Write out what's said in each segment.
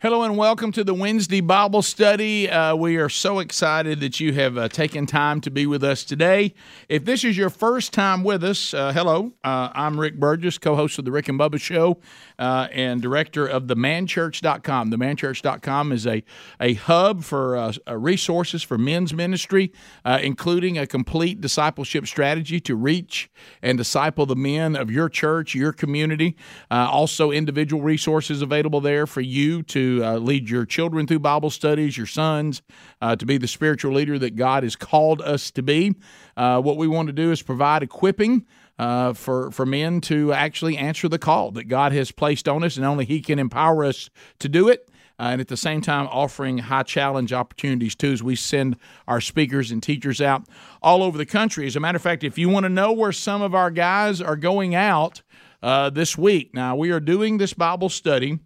Hello and welcome to the Wednesday Bible study. Uh, we are so excited that you have uh, taken time to be with us today. If this is your first time with us, uh, hello. Uh, I'm Rick Burgess, co host of The Rick and Bubba Show uh, and director of themanchurch.com. Themanchurch.com is a, a hub for uh, resources for men's ministry, including a complete discipleship strategy to reach and disciple the men of your church, your community. also, individual resources available there for you to uh, lead your children through Bible studies, your sons, uh, to be the spiritual leader that God has called us to be. Uh, what we want to do is provide equipping. Uh, for for men to actually answer the call that God has placed on us, and only He can empower us to do it. Uh, and at the same time offering high challenge opportunities too as we send our speakers and teachers out all over the country. As a matter of fact, if you want to know where some of our guys are going out uh, this week, now we are doing this Bible study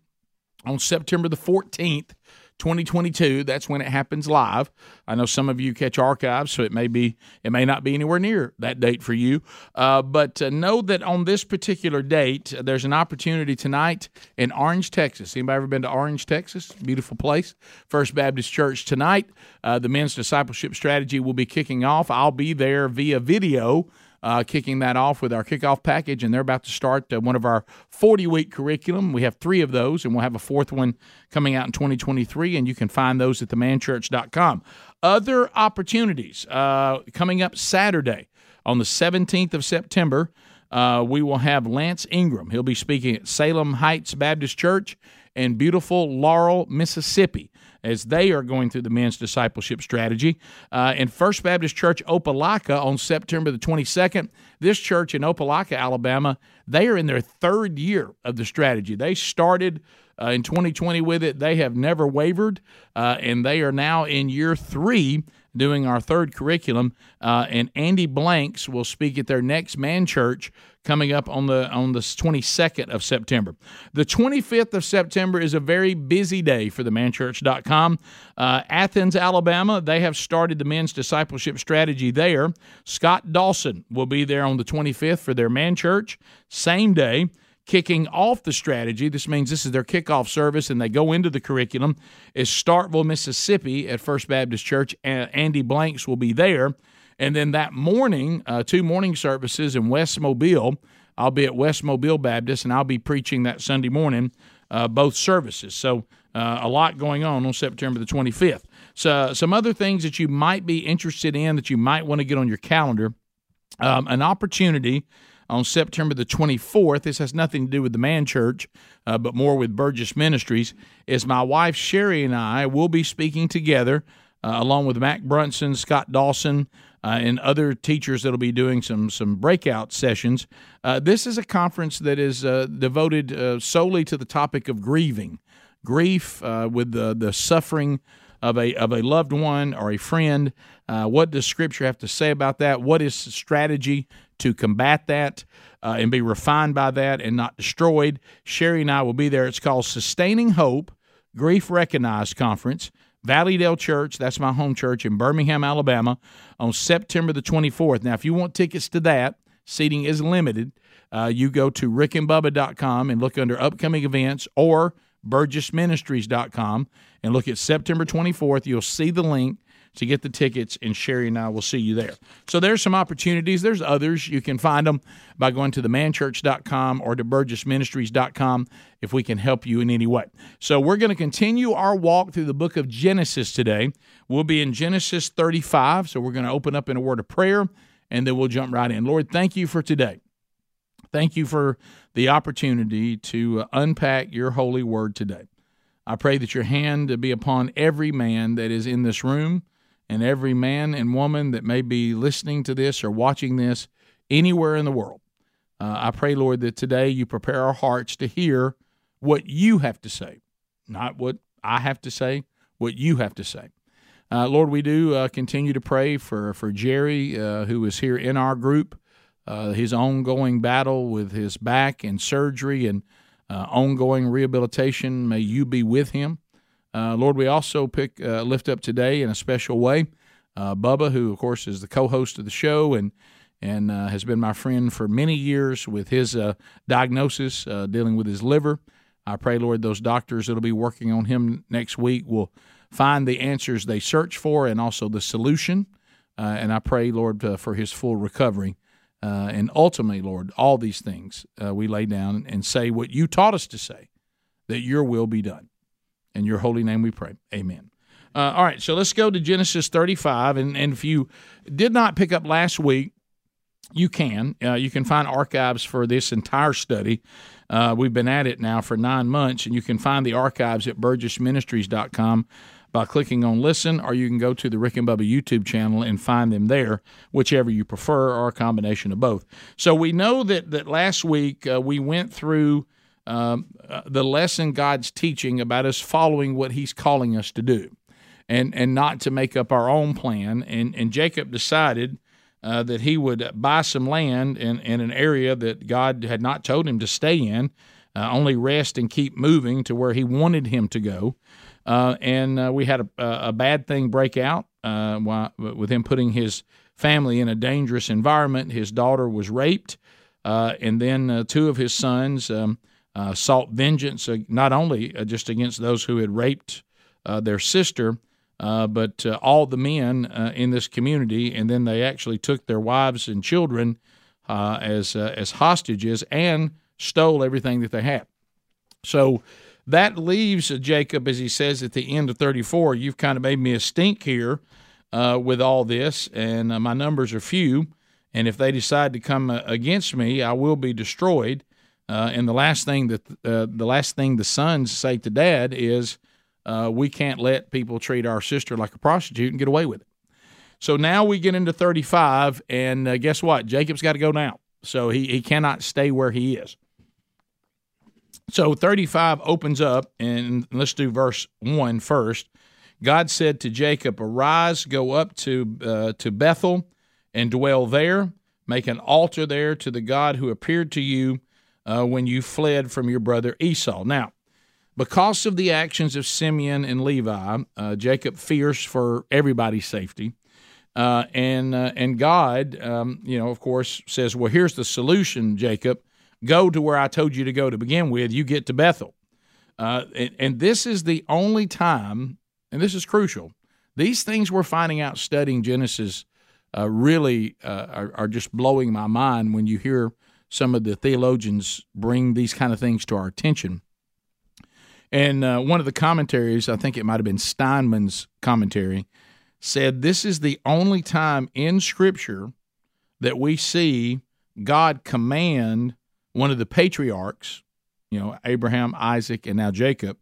on September the 14th, 2022. That's when it happens live. I know some of you catch archives, so it may be it may not be anywhere near that date for you. Uh, but uh, know that on this particular date, uh, there's an opportunity tonight in Orange, Texas. Anybody ever been to Orange, Texas? Beautiful place. First Baptist Church tonight. Uh, the men's discipleship strategy will be kicking off. I'll be there via video uh, kicking that off with our kickoff package, and they're about to start uh, one of our 40 week curriculum. We have three of those, and we'll have a fourth one coming out in 2023, and you can find those at themanchurch.com. Other opportunities uh, coming up Saturday on the 17th of September. Uh, we will have Lance Ingram. He'll be speaking at Salem Heights Baptist Church in beautiful Laurel, Mississippi as they are going through the men's discipleship strategy. Uh, in First Baptist Church Opelika on September the 22nd, this church in Opelika, Alabama, they are in their third year of the strategy. They started uh, in 2020 with it. They have never wavered, uh, and they are now in year three doing our third curriculum. Uh, and Andy Blanks will speak at their next man church coming up on the on the 22nd of September. The 25th of September is a very busy day for the manchurch.com. Uh, Athens, Alabama, they have started the men's discipleship strategy there. Scott Dawson will be there on the 25th for their man church. Same day, kicking off the strategy. This means this is their kickoff service, and they go into the curriculum. Is Starkville, Mississippi, at First Baptist Church. Andy Blanks will be there, and then that morning, uh, two morning services in West Mobile. I'll be at West Mobile Baptist, and I'll be preaching that Sunday morning, uh, both services. So uh, a lot going on on September the 25th. So some other things that you might be interested in that you might want to get on your calendar. Um, an opportunity on September the 24th. This has nothing to do with the man church, uh, but more with Burgess Ministries. Is my wife Sheri and I will be speaking together, uh, along with Mac Brunson, Scott Dawson, uh, and other teachers that'll be doing some some breakout sessions. Uh, this is a conference that is uh, devoted uh, solely to the topic of grieving, grief with the the suffering of a of a loved one or a friend. Uh, what does Scripture have to say about that? What is strategy to combat that uh, and be refined by that and not destroyed? Sheri and I will be there. It's called Sustaining Hope Grief Recognized Conference. Valleydale Church, that's my home church in Birmingham, Alabama, on September the 24th. Now, if you want tickets to that, seating is limited. Uh, you go to rickandbubba.com and look under upcoming events or burgessministries.com and look at September 24th. You'll see the link to get the tickets, and Sheri and I will see you there. So there's some opportunities. There's others. You can find them by going to themanchurch.com or to burgessministries.com if we can help you in any way. So we're going to continue our walk through the book of Genesis today. We'll be in Genesis 35. So we're going to open up in a word of prayer, and then we'll jump right in. Lord, thank you for today. Thank you for the opportunity to unpack your holy word today. I pray that your hand be upon every man that is in this room and every man and woman that may be listening to this or watching this anywhere in the world. Uh, I pray, Lord, that today you prepare our hearts to hear what you have to say. not what I have to say, what you have to say. Uh, Lord, we do uh, continue to pray for for Jerry, uh, who is here in our group, uh, his ongoing battle with his back and surgery and uh, ongoing rehabilitation. May you be with him, uh, Lord. We also pick lift up today in a special way, Bubba, who of course is the co-host of the show and and has been my friend for many years with his diagnosis dealing with his liver. I pray, Lord, those doctors that'll be working on him next week will find the answers they search for and also the solution. Uh, and I pray, Lord, uh, for his full recovery. Uh, and ultimately, Lord, all these things uh, we lay down and say what you taught us to say, that your will be done. In your holy name we pray. Amen. Uh, all right, so let's go to Genesis 35. And, and if you did not pick up last week, you can. Uh, you can find archives for this entire study. Uh, we've been at it now for nine months, and you can find the archives at burgessministries.com by clicking on listen, or you can go to the Rick and Bubba YouTube channel and find them there, whichever you prefer, or a combination of both. So we know that that last week uh, we went through um, uh, the lesson God's teaching about us following what He's calling us to do, and and not to make up our own plan. And and Jacob decided. Uh, that he would buy some land in, in an area that God had not told him to stay in, uh, only rest and keep moving to where he wanted him to go. Uh, and uh, we had a, a, bad thing break out uh, with him putting his family in a dangerous environment. His daughter was raped, uh, and then uh, two of his sons um, uh, sought vengeance not only just against those who had raped their sister, but all the men in this community. And then they actually took their wives and children as as hostages and stole everything that they had. So that leaves Jacob, as he says at the end of 34, you've kind of made me a stink here uh, with all this, and uh, my numbers are few. And if they decide to come uh, against me, I will be destroyed. Uh, and the last thing that uh, the last thing the sons say to dad is, uh, "We can't let people treat our sister like a prostitute and get away with it." So now we get into 35, and guess what? Jacob's got to go now. So he, he cannot stay where he is. So 35 opens up, and let's do verse 1 first. God said to Jacob, Arise, go up to, uh, to Bethel and dwell there. Make an altar there to the God who appeared to you uh, when you fled from your brother Esau. Now, because of the actions of Simeon and Levi, uh, Jacob fears for everybody's safety. Uh, and uh, and God, um, you know, of course, says, "Well, here's the solution, Jacob go to where I told you to go to begin with. You get to Bethel. Uh, and, and, this is the only time, and this is crucial. These things we're finding out studying Genesis uh, really uh, are, are, just blowing my mind when you hear some of the theologians bring these kind of things to our attention. And uh, one of the commentaries, I think it might have been Steinman's commentary, said this is the only time in Scripture that we see God command one of the patriarchs, you know, Abraham, Isaac, and now Jacob,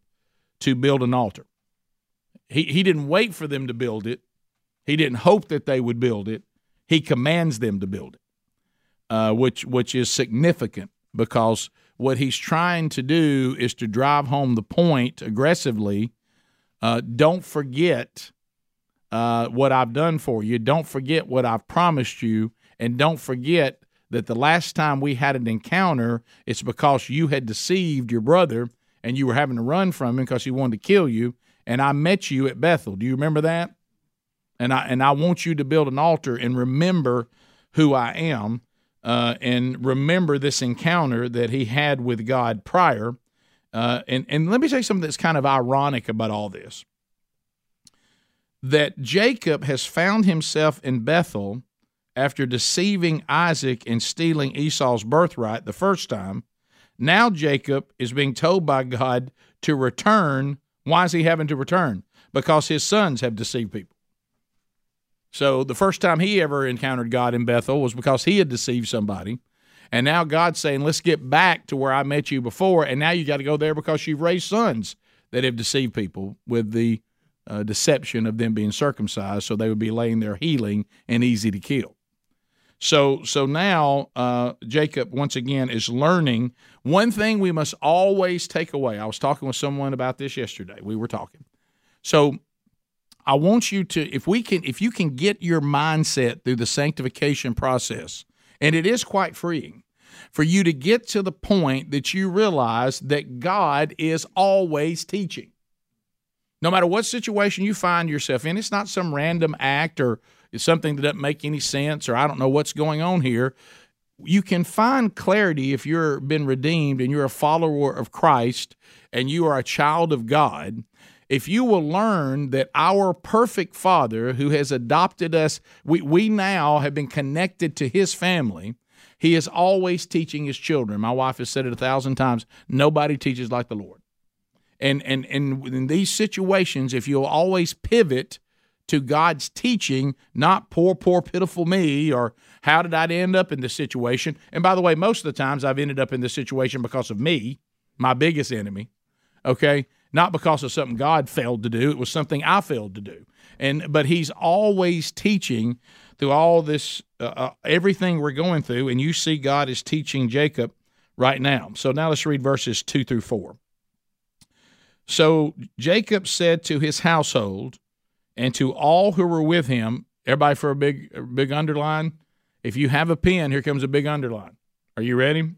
to build an altar. He, he didn't wait for them to build it. He didn't hope that they would build it. He commands them to build it, uh, which which is significant because what he's trying to do is to drive home the point aggressively. Uh, don't forget uh, what I've done for you. Don't forget what I've promised you, and don't forget that the last time we had an encounter, it's because you had deceived your brother and you were having to run from him because he wanted to kill you. And I met you at Bethel. Do you remember that? And I and I want you to build an altar and remember who I am, uh, and remember this encounter that he had with God prior. Uh, and and let me say something that's kind of ironic about all this. That Jacob has found himself in Bethel after deceiving Isaac and stealing Esau's birthright the first time, now Jacob is being told by God to return. Why is he having to return? Because his sons have deceived people. So the first time he ever encountered God in Bethel was because he had deceived somebody. And now God's saying, let's get back to where I met you before. And now you got to go there because you've raised sons that have deceived people with the uh, deception of them being circumcised so they would be laying there healing and easy to kill. So so now uh, Jacob once again is learning one thing we must always take away. I was talking with someone about this yesterday. We were talking. So I want you to if we can if you can get your mindset through the sanctification process, and it is quite freeing for you to get to the point that you realize that God is always teaching. No matter what situation you find yourself in, it's not some random act or it's something that doesn't make any sense or I don't know what's going on here. You can find clarity if you're been redeemed and you're a follower of Christ and you are a child of God. If you will learn that our perfect Father, who has adopted us, we, we now have been connected to His family. He is always teaching His children. My wife has said it a thousand times nobody teaches like the Lord. And, and, and in these situations, if you'll always pivot to God's teaching, not poor, poor, pitiful me, or how did I end up in this situation? And by the way, most of the times I've ended up in this situation because of me, my biggest enemy. Okay, not because of something God failed to do; it was something I failed to do. And but He's always teaching through all this, uh, uh, everything we're going through, and you see God is teaching Jacob right now. So now let's read verses two through four. So Jacob said to his household and to all who were with him, everybody for a big big underline. If you have a pen, here comes a big underline. Are you ready?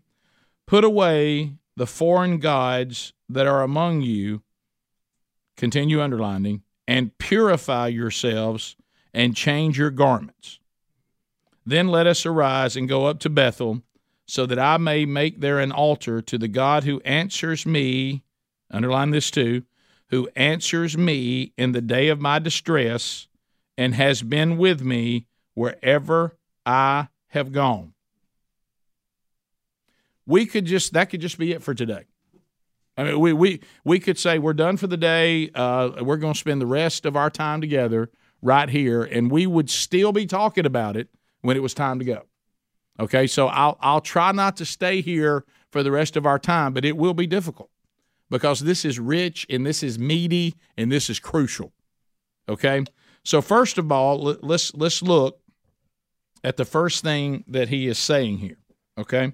Put away the foreign gods that are among you. Continue underlining and purify yourselves and change your garments. Then let us arise and go up to Bethel, so that I may make there an altar to the God who answers me. Underline this too who answers me in the day of my distress and has been with me wherever I have gone. We could just that could just be it for today. I mean, we we we could say we're done for the day. Uh, we're going to spend the rest of our time together right here, and we would still be talking about it when it was time to go. Okay, so I'll I'll try not to stay here for the rest of our time, but it will be difficult because this is rich and this is meaty and this is crucial. Okay? So first of all, let's let's look at the first thing that he is saying here, okay?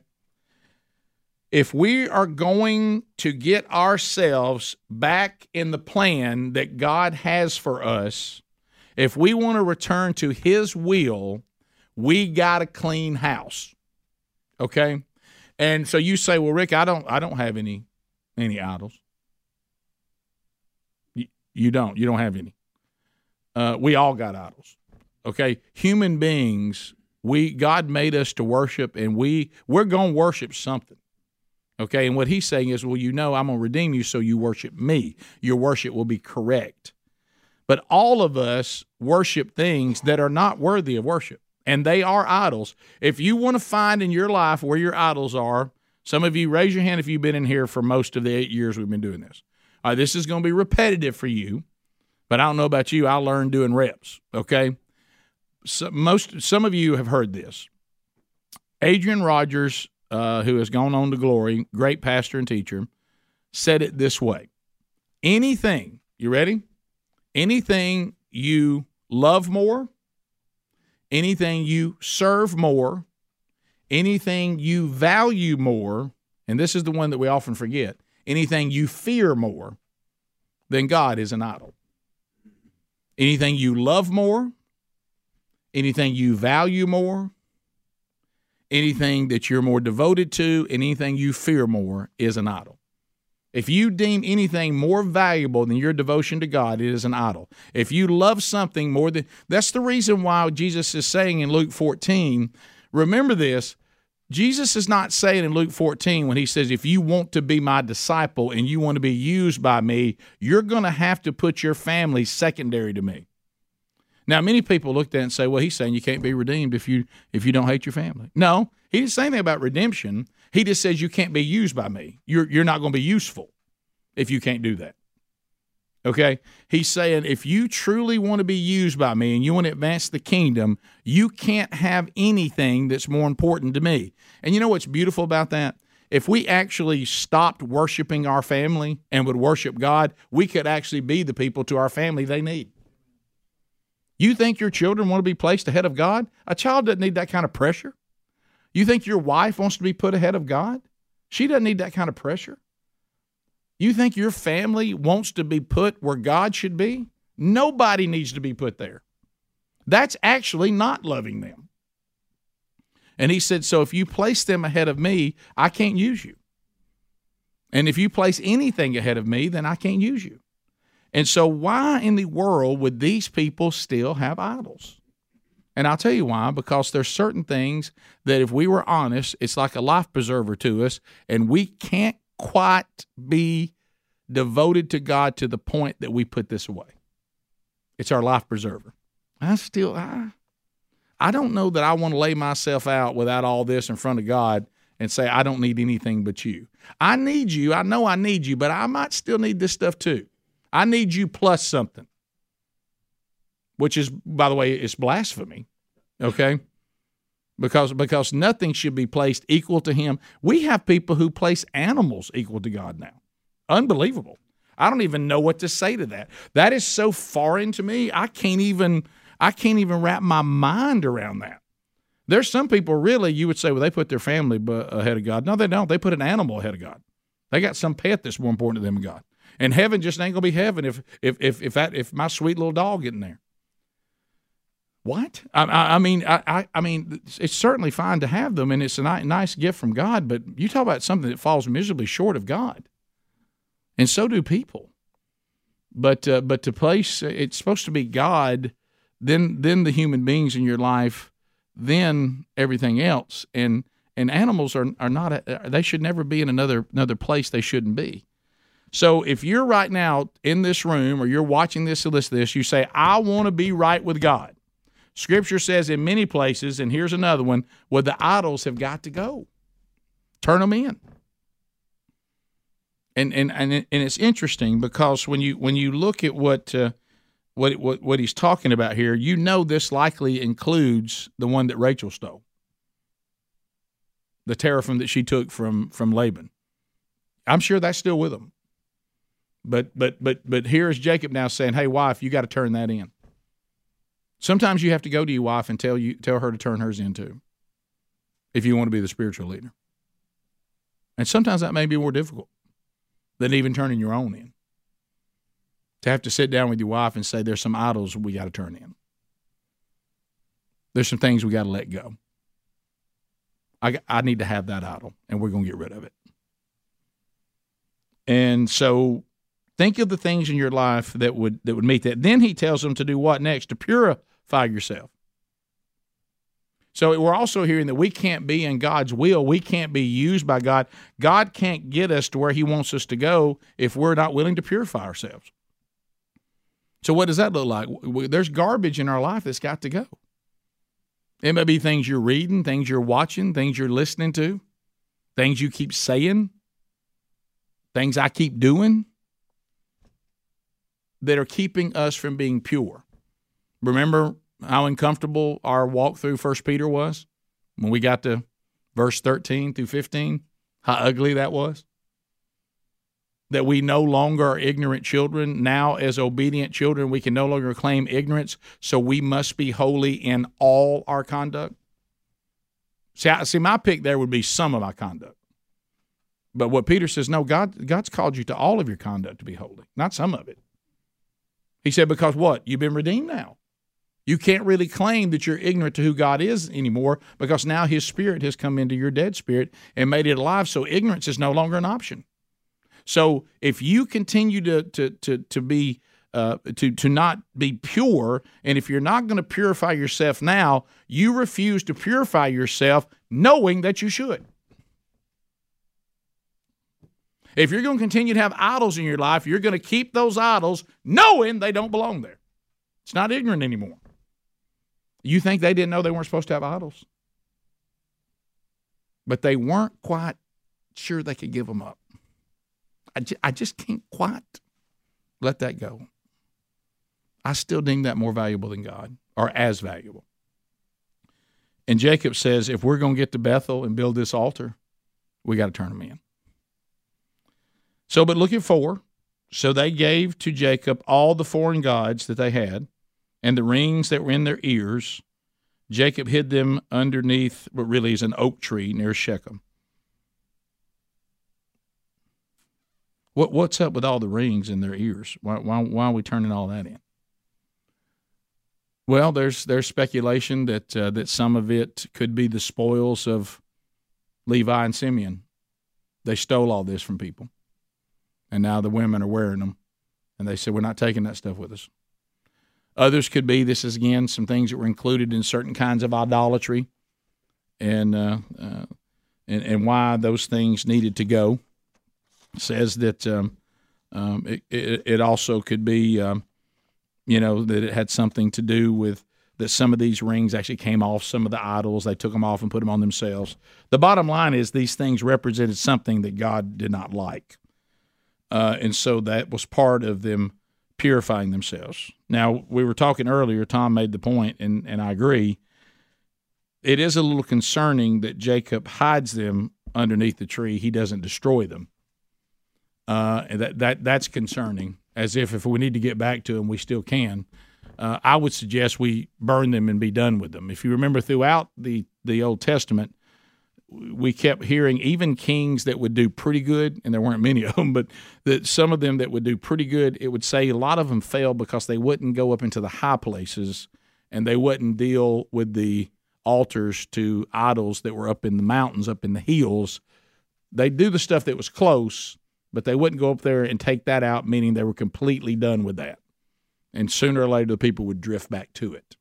If we are going to get ourselves back in the plan that God has for us, if we want to return to his will, we got a clean house. Okay? And so you say, "Well, Rick, I don't I don't have any any idols. You, you don't. You don't have any. Uh, we all got idols. Okay, human beings. We God made us to worship, and we we're gonna worship something. Okay, and what he's saying is, well, you know, I'm gonna redeem you, so you worship me. Your worship will be correct. But all of us worship things that are not worthy of worship, and they are idols. If you want to find in your life where your idols are, some of you raise your hand if you've been in here for most of the eight years we've been doing this. All right, this is going to be repetitive for you, but I don't know about you. I learned doing reps. Okay, so most some of you have heard this. Adrian Rogers, uh, who has gone on to glory, great pastor and teacher, said it this way: Anything you ready? Anything you love more, anything you serve more, anything you value more, and this is the one that we often forget, anything you fear more than God is an idol. Anything you love more, anything you value more, anything that you're more devoted to, anything you fear more is an idol. If you deem anything more valuable than your devotion to God, it is an idol. If you love something more than that's the reason why Jesus is saying in Luke 14, remember this, Jesus is not saying in Luke 14 when he says, if you want to be my disciple and you want to be used by me, you're going to have to put your family secondary to me. Now, many people look at that and say, well, he's saying you can't be redeemed if you if you don't hate your family. No, he didn't say anything about redemption. He just says you can't be used by me. You're you're not going to be useful if you can't do that. Okay? He's saying if you truly want to be used by me and you want to advance the kingdom, you can't have anything that's more important to me. And you know what's beautiful about that? If we actually stopped worshiping our family and would worship God, we could actually be the people to our family they need. You think your children want to be placed ahead of God? A child doesn't need that kind of pressure. You think your wife wants to be put ahead of God? She doesn't need that kind of pressure. You think your family wants to be put where God should be? Nobody needs to be put there. That's actually not loving them. And he said, So if you place them ahead of me, I can't use you. And if you place anything ahead of me, then I can't use you. And so, why in the world would these people still have idols? And I'll tell you why because there's certain things that, if we were honest, it's like a life preserver to us, and we can't quite be devoted to God to the point that we put this away. It's our life preserver. I still, I, I don't know that I want to lay myself out without all this in front of God and say, I don't need anything but you. I need you. I know I need you, but I might still need this stuff too. I need you plus something, which is, by the way, it's blasphemy. Okay. Because, because nothing should be placed equal to him. We have people who place animals equal to God now. Unbelievable. I don't even know what to say to that. That is so foreign to me. I can't even I can't even wrap my mind around that. There's some people really you would say well they put their family ahead of God. No, they don't. They put an animal ahead of God. They got some pet that's more important to them than God. And heaven just ain't gonna be heaven if if if if that if my sweet little dog getting there. What? I, I, mean, I, I mean, it's certainly fine to have them, and it's a nice gift from God. But you talk about something that falls miserably short of God, and so do people. But uh, but to place it's supposed to be God, then then the human beings in your life, then everything else, and and animals are are not they should never be in another another place they shouldn't be. So if you're right now in this room or you're watching this or this, you say, I want to be right with God. Scripture says in many places, and here's another one, where the idols have got to go. Turn them in. And and and, and it's interesting because when you when you look at what uh, what what what he's talking about here, you know this likely includes the one that Rachel stole, the teraphim that she took from from Laban. I'm sure that's still with them. But but but but here's Jacob now saying, "Hey, wife, you got to turn that in." Sometimes you have to go to your wife and tell you tell her to turn hers in too, if you want to be the spiritual leader. And sometimes that may be more difficult than even turning your own in. To have to sit down with your wife and say, "There's some idols we got to turn in. There's some things we got to let go. I I need to have that idol, and we're going to get rid of it." And so Think of the things in your life that would that would meet that. Then he tells them to do what next? To purify yourself. So we're also hearing that we can't be in God's will. We can't be used by God. God can't get us to where He wants us to go if we're not willing to purify ourselves. So what does that look like? There's garbage in our life that's got to go. It may be things you're reading, things you're watching, things you're listening to, things you keep saying, things I keep doing that are keeping us from being pure. Remember how uncomfortable our walk through First Peter was when we got to verse 13 through 15? How ugly that was? That we no longer are ignorant children. Now, as obedient children, we can no longer claim ignorance, so we must be holy in all our conduct. See, I, see, my pick there would be some of my conduct. But what Peter says, no, God, God's called you to all of your conduct to be holy, not some of it. He said, because what? You've been redeemed now. You can't really claim that you're ignorant to who God is anymore because now His Spirit has come into your dead spirit and made it alive. So ignorance is no longer an option. So if you continue to to to to be uh, to to not be pure, and if you're not going to purify yourself now, you refuse to purify yourself, knowing that you should. If you're going to continue to have idols in your life, you're going to keep those idols knowing they don't belong there. It's not ignorant anymore. You think they didn't know they weren't supposed to have idols? But they weren't quite sure they could give them up. I, ju- I just can't quite let that go. I still deem that more valuable than God, or as valuable. And Jacob says, if we're going to get to Bethel and build this altar, we got to turn them in. So, but look at four. So they gave to Jacob all the foreign gods that they had, and the rings that were in their ears. Jacob hid them underneath what really is an oak tree near Shechem. What what's up with all the rings in their ears? Why why why are we turning all that in? Well, there's there's speculation that uh, that some of it could be the spoils of Levi and Simeon. They stole all this from people, and now the women are wearing them, and they said we're not taking that stuff with us. Others could be this is again some things that were included in certain kinds of idolatry, and uh, uh, and and why those things needed to go. Says that um, um, it, it, it also could be, um, you know, that it had something to do with that some of these rings actually came off some of the idols. They took them off and put them on themselves. The bottom line is these things represented something that God did not like. Uh, and so that was part of them purifying themselves. Now, we were talking earlier, Tom made the point, and, and I agree. It is a little concerning that Jacob hides them underneath the tree. He doesn't destroy them. Uh, that, that, that's concerning, as if if we need to get back to them, we still can. Uh, I would suggest we burn them and be done with them. If you remember throughout the, the Old Testament, we kept hearing even kings that would do pretty good, and there weren't many of them, but that some of them that would do pretty good, it would say a lot of them failed because they wouldn't go up into the high places and they wouldn't deal with the altars to idols that were up in the mountains, up in the hills. They'd do the stuff that was close, but they wouldn't go up there and take that out, meaning they were completely done with that. And sooner or later, the people would drift back to it.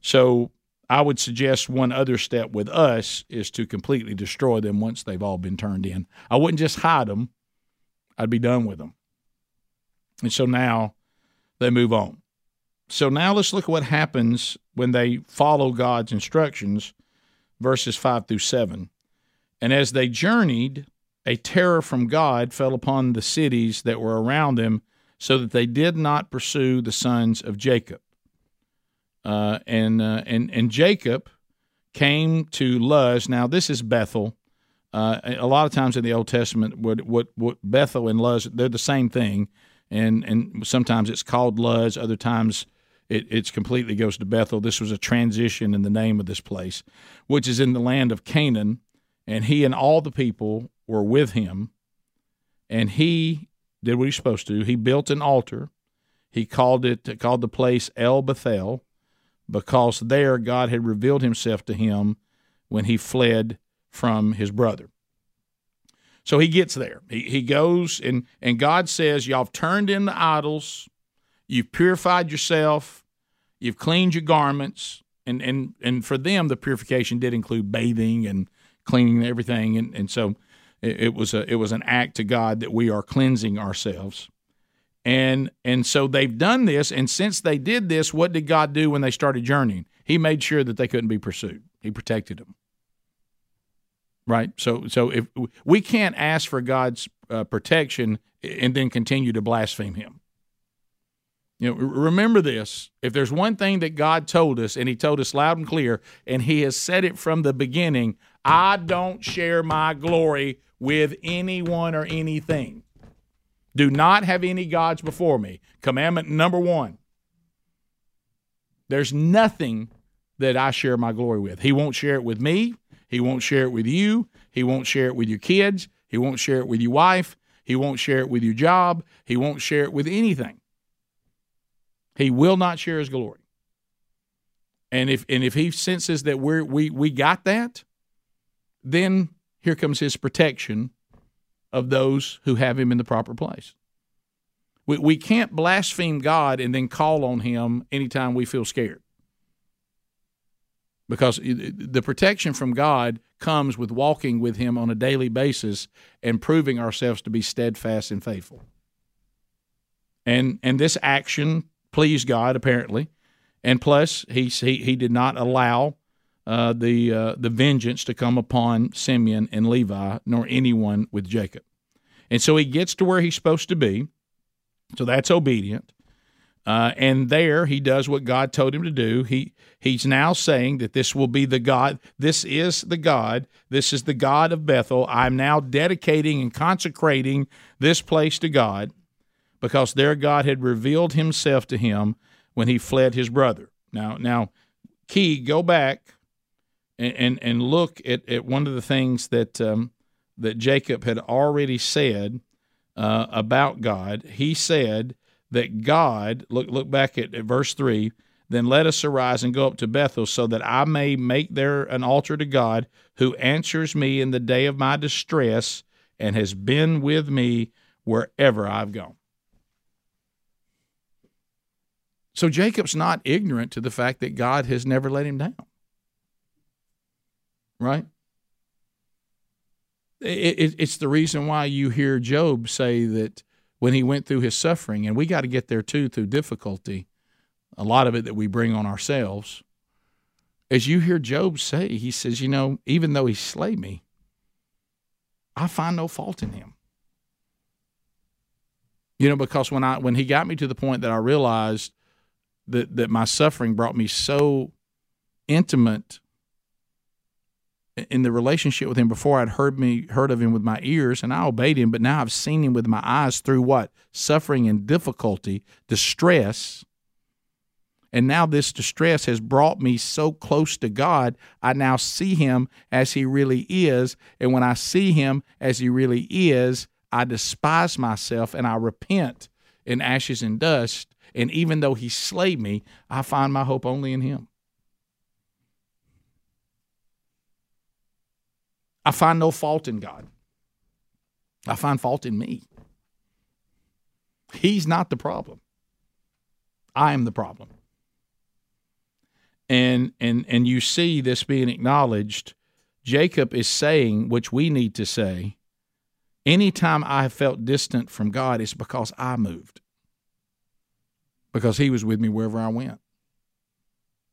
So I would suggest one other step with us is to completely destroy them once they've all been turned in. I wouldn't just hide them, I'd be done with them. And so now they move on. So now let's look at what happens when they follow God's instructions, verses 5 through 7. And as they journeyed, a terror from God fell upon the cities that were around them, so that they did not pursue the sons of Jacob. Uh, and uh, and and Jacob came to Luz. Now this is Bethel. Uh, a lot of times in the Old Testament, what, what what Bethel and Luz they're the same thing, and and sometimes it's called Luz. Other times it it's completely goes to Bethel. This was a transition in the name of this place, which is in the land of Canaan, and he and all the people were with him, and he did what he's supposed to. He built an altar. He called it called the place El Bethel because there God had revealed himself to him when he fled from his brother. So he gets there. He, he goes, and, and God says, Y'all have turned in the idols, you've purified yourself, you've cleaned your garments. And, and, and for them, the purification did include bathing and cleaning everything. And, and so it, it was, a, it was an act to God that we are cleansing ourselves. And and so they've done this and since they did this, what did God do when they started journeying? He made sure that they couldn't be pursued. He protected them. Right? So so if we can't ask for God's uh, protection and then continue to blaspheme him. You know, remember this. If there's one thing that God told us, and He told us loud and clear, and He has said it from the beginning I don't share my glory with anyone or anything. Do not have any gods before me. Commandment number one. There's nothing that I share my glory with. He won't share it with me. He won't share it with you. He won't share it with your kids. He won't share it with your wife. He won't share it with your job. He won't share it with anything. He will not share his glory. And if and if he senses that we're we we got that, then here comes his protection of those who have him in the proper place. We, we can't blaspheme God and then call on him anytime we feel scared. Because the protection from God comes with walking with him on a daily basis and proving ourselves to be steadfast and faithful. And and this action pleased God apparently. And plus he he, he did not allow uh, the uh, the vengeance to come upon Simeon and Levi, nor anyone with Jacob. And so he gets to where he's supposed to be. So that's obedient. Uh, and there he does what God told him to do. He he's now saying that this will be the God. This is the God. This is the God of Bethel. I'm now dedicating and consecrating this place to God, because there God had revealed Himself to him when he fled his brother. Now, now, Key, go back and and, and look at, at one of the things that um, that Jacob had already said uh, about God. He said that God look look back at, at verse three. Then let us arise and go up to Bethel, so that I may make there an altar to God, who answers me in the day of my distress, and has been with me wherever I've gone. So Jacob's not ignorant to the fact that God has never let him down. Right? It, it, it's the reason why you hear Job say that when he went through his suffering, and we got to get there too through difficulty, a lot of it that we bring on ourselves. As you hear Job say, he says, You know, even though he slay me, I find no fault in him. You know, because when I when he got me to the point that I realized that that my suffering brought me so intimate in the relationship with him before I'd heard me heard of him with my ears and I obeyed him, but now I've seen him with my eyes through what? Suffering and difficulty, distress. And now this distress has brought me so close to God, I now see him as he really is. And when I see him as he really is, I despise myself and I repent in ashes and dust. And even though he slayed me, I find my hope only in him. I find no fault in God. I find fault in me. He's not the problem. I am the problem. And and and you see this being acknowledged. Jacob is saying, which we need to say, anytime I have felt distant from God, it's because I moved. Because he was with me wherever I went.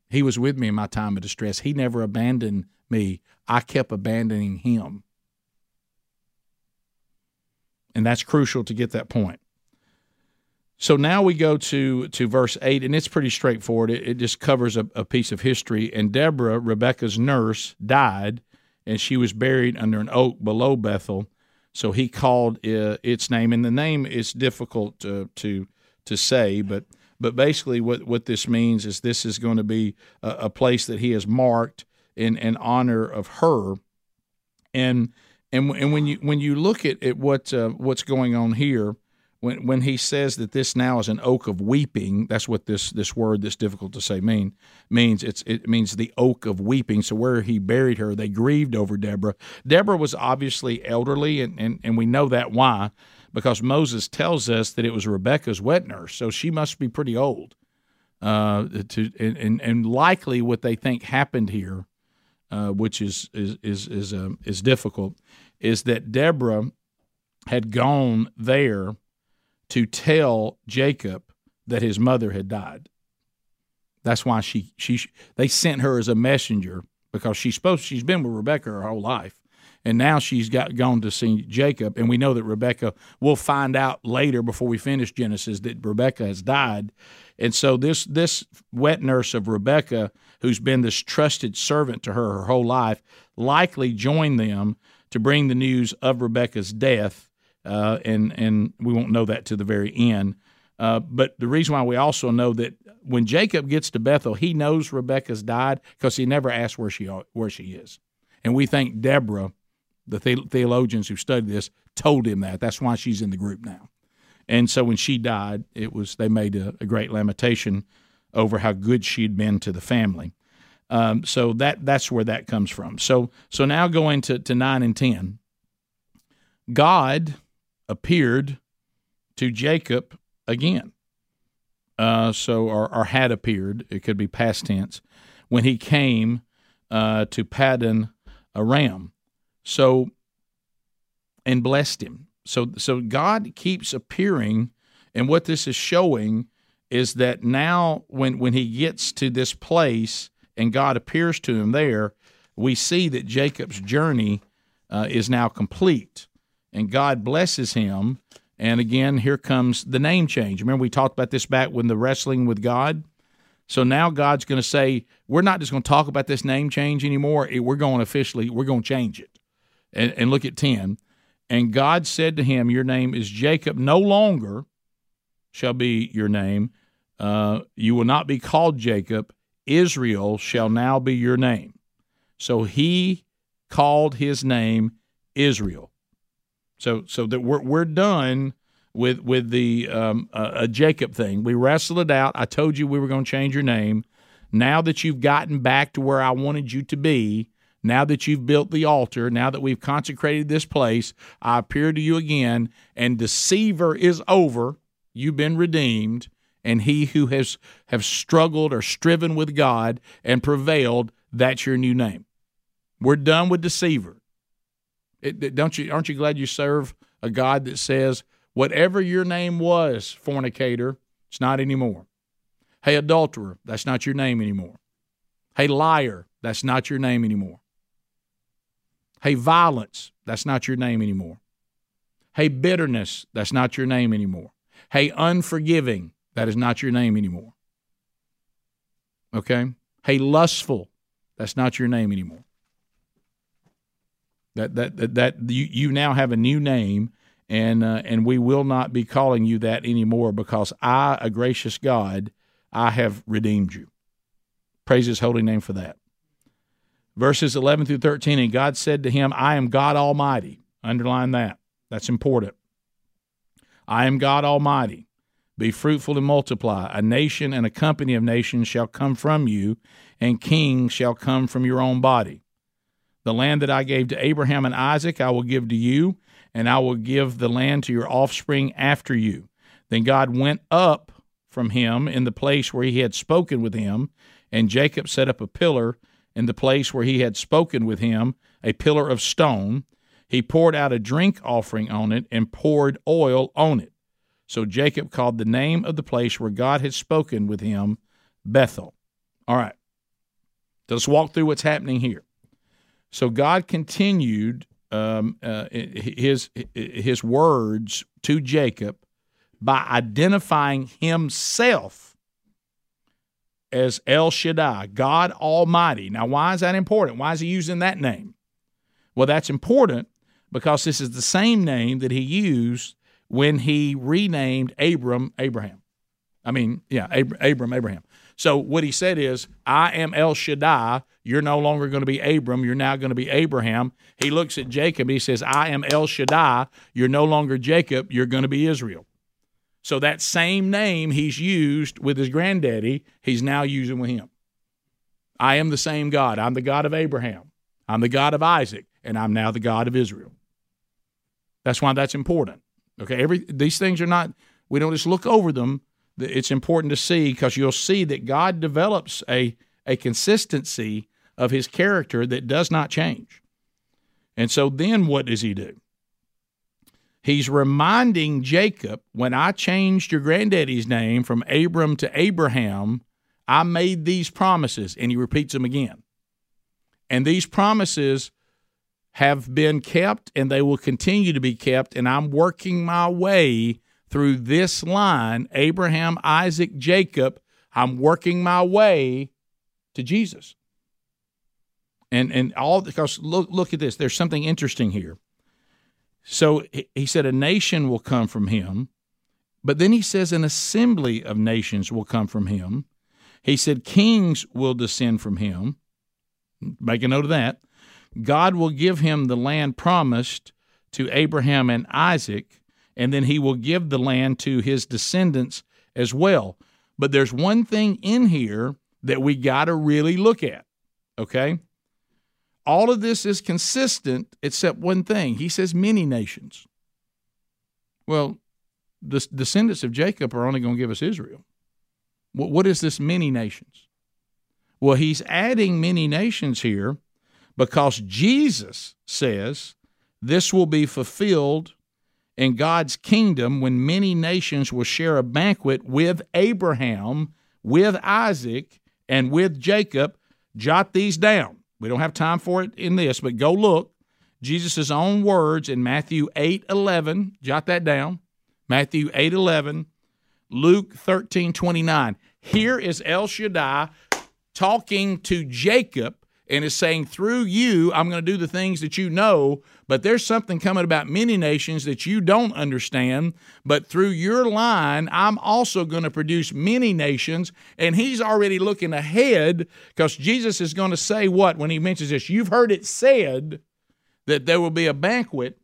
He was with me in my time of distress. He never abandoned me. I kept abandoning him. And that's crucial to get that point. So now we go to, to verse 8, and it's pretty straightforward. It, it just covers a, a piece of history. And Deborah, Rebecca's nurse, died, and she was buried under an oak below Bethel. So he called uh, its name, and the name is difficult to, to, to say, but but basically, what, what this means is this is going to be a, a place that he has marked in, in honor of her. And and and when you when you look at, at what uh, what's going on here, when when he says that this now is an oak of weeping, that's what this this word that's difficult to say mean means. It's it means the oak of weeping. So where he buried her, they grieved over Deborah. Deborah was obviously elderly, and and, and we know that why because Moses tells us that it was Rebecca's wet nurse, so she must be pretty old. Uh, to and, and likely what they think happened here, uh, which is is is is, um, is difficult, is that Deborah had gone there to tell Jacob that his mother had died. That's why she she they sent her as a messenger because she's supposed she's been with Rebecca her whole life, and now she's got gone to see Jacob, and we know that Rebecca. We'll find out later before we finish Genesis that Rebecca has died, and so this this wet nurse of Rebecca, who's been this trusted servant to her her whole life, likely joined them to bring the news of Rebecca's death, uh, and and we won't know that to the very end. Uh, but the reason why we also know that when Jacob gets to Bethel, he knows Rebecca's died because he never asked where she where she is, and we think Deborah the theologians who studied this told him that. That's why she's in the group now. And so when she died, it was they made a, a great lamentation over how good she had been to the family. Um, so that that's where that comes from. So so now going to, to nine and ten, God appeared to Jacob again. Uh, so or, or had appeared, it could be past tense, when he came uh, to Paddan Aram. So, and blessed him. So, so God keeps appearing, and what this is showing is that now, when when he gets to this place and God appears to him there, we see that Jacob's journey uh, is now complete, and God blesses him. And again, here comes the name change. Remember, we talked about this back when the wrestling with God. So now God's going to say, we're not just going to talk about this name change anymore. We're going officially, we're going to change it and, and look at 10. And God said to him, Your name is Jacob, no longer shall be your name, uh, you will not be called Jacob. Israel shall now be your name. So he called his name Israel. So so that we're we're done with with the um, uh, Jacob thing. We wrestled it out. I told you we were going to change your name. Now that you've gotten back to where I wanted you to be, now that you've built the altar, now that we've consecrated this place, I appear to you again, and deceiver is over. You've been redeemed, and he who has have struggled or striven with God and prevailed, that's your new name. We're done with deceiver. It, don't you? Aren't you glad you serve a God that says whatever your name was, fornicator, it's not anymore. Hey, adulterer, that's not your name anymore. Hey, liar, that's not your name anymore. Hey, violence, that's not your name anymore. Hey, bitterness, that's not your name anymore. Hey, unforgiving, that is not your name anymore. Okay? Hey, lustful, that's not your name anymore. That that that, that you you now have a new name, and uh, and we will not be calling you that anymore because I, a gracious God, I have redeemed you. Praise His holy name for that. Verses eleven through thirteen, and God said to him, "I am God Almighty." Underline that. That's important. I am God Almighty. Be fruitful and multiply. A nation and a company of nations shall come from you, and kings shall come from your own body. The land that I gave to Abraham and Isaac, I will give to you, and I will give the land to your offspring after you. Then God went up from him in the place where he had spoken with him, and Jacob set up a pillar in the place where he had spoken with him, a pillar of stone. He poured out a drink offering on it and poured oil on it. So Jacob called the name of the place where God had spoken with him Bethel. All right. Let's walk through what's happening here. So God continued um, uh, his his words to Jacob by identifying Himself as El Shaddai, God Almighty. Now, why is that important? Why is He using that name? Well, that's important because this is the same name that He used when He renamed Abram Abraham. I mean, yeah, Abram Abraham. So what he said is, I am El Shaddai. You're no longer going to be Abram. You're now going to be Abraham. He looks at Jacob. He says, I am El Shaddai. You're no longer Jacob. You're going to be Israel. So that same name he's used with his granddaddy, he's now using with him. I am the same God. I'm the God of Abraham. I'm the God of Isaac, and I'm now the God of Israel. That's why that's important. Okay, every these things are not. We don't just look over them it's important to see because you'll see that God develops a, a consistency of his character that does not change. And so then what does he do? He's reminding Jacob, when I changed your granddaddy's name from Abram to Abraham, I made these promises. And he repeats them again. And these promises have been kept and they will continue to be kept. And I'm working my way through this line Abraham, Isaac, Jacob. I'm working my way to Jesus. And and all because look look at this. There's something interesting here. So he said a nation will come from him, but then he says an assembly of nations will come from him. He said kings will descend from him. Make a note of that. God will give him the land promised to Abraham and Isaac and then he will give the land to his descendants as well. But there's one thing in here that we got to really look at, okay? All of this is consistent except one thing. He says many nations. Well, the descendants of Jacob are only going to give us Israel. What is this many nations? Well, he's adding many nations here because Jesus says this will be fulfilled in God's kingdom when many nations will share a banquet with Abraham, with Isaac, and with Jacob. Jot these down. We don't have time for it in this, but go look. Jesus' own words in Matthew 8 11. Jot that down. Matthew 8 11. Luke 13 29. Here is El Shaddai talking to Jacob and is saying, through you, I'm going to do the things that you know, but there's something coming about many nations that you don't understand. But through your line, I'm also going to produce many nations. And he's already looking ahead because Jesus is going to say what when he mentions this? You've heard it said that there will be a banquet.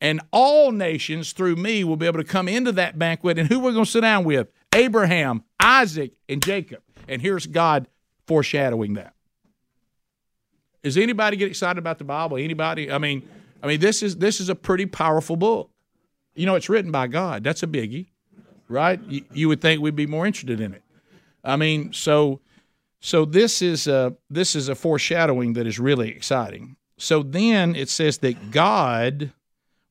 And all nations through me will be able to come into that banquet. And who we're going to sit down with? Abraham, Isaac, and Jacob. And here's God foreshadowing that. Does anybody get excited about the Bible? Anybody? I mean, I mean, this is this is a pretty powerful book. You know, it's written by God. That's a biggie, right? You, you would think we'd be more interested in it. I mean, so so this is a this is a foreshadowing that is really exciting. So then it says that God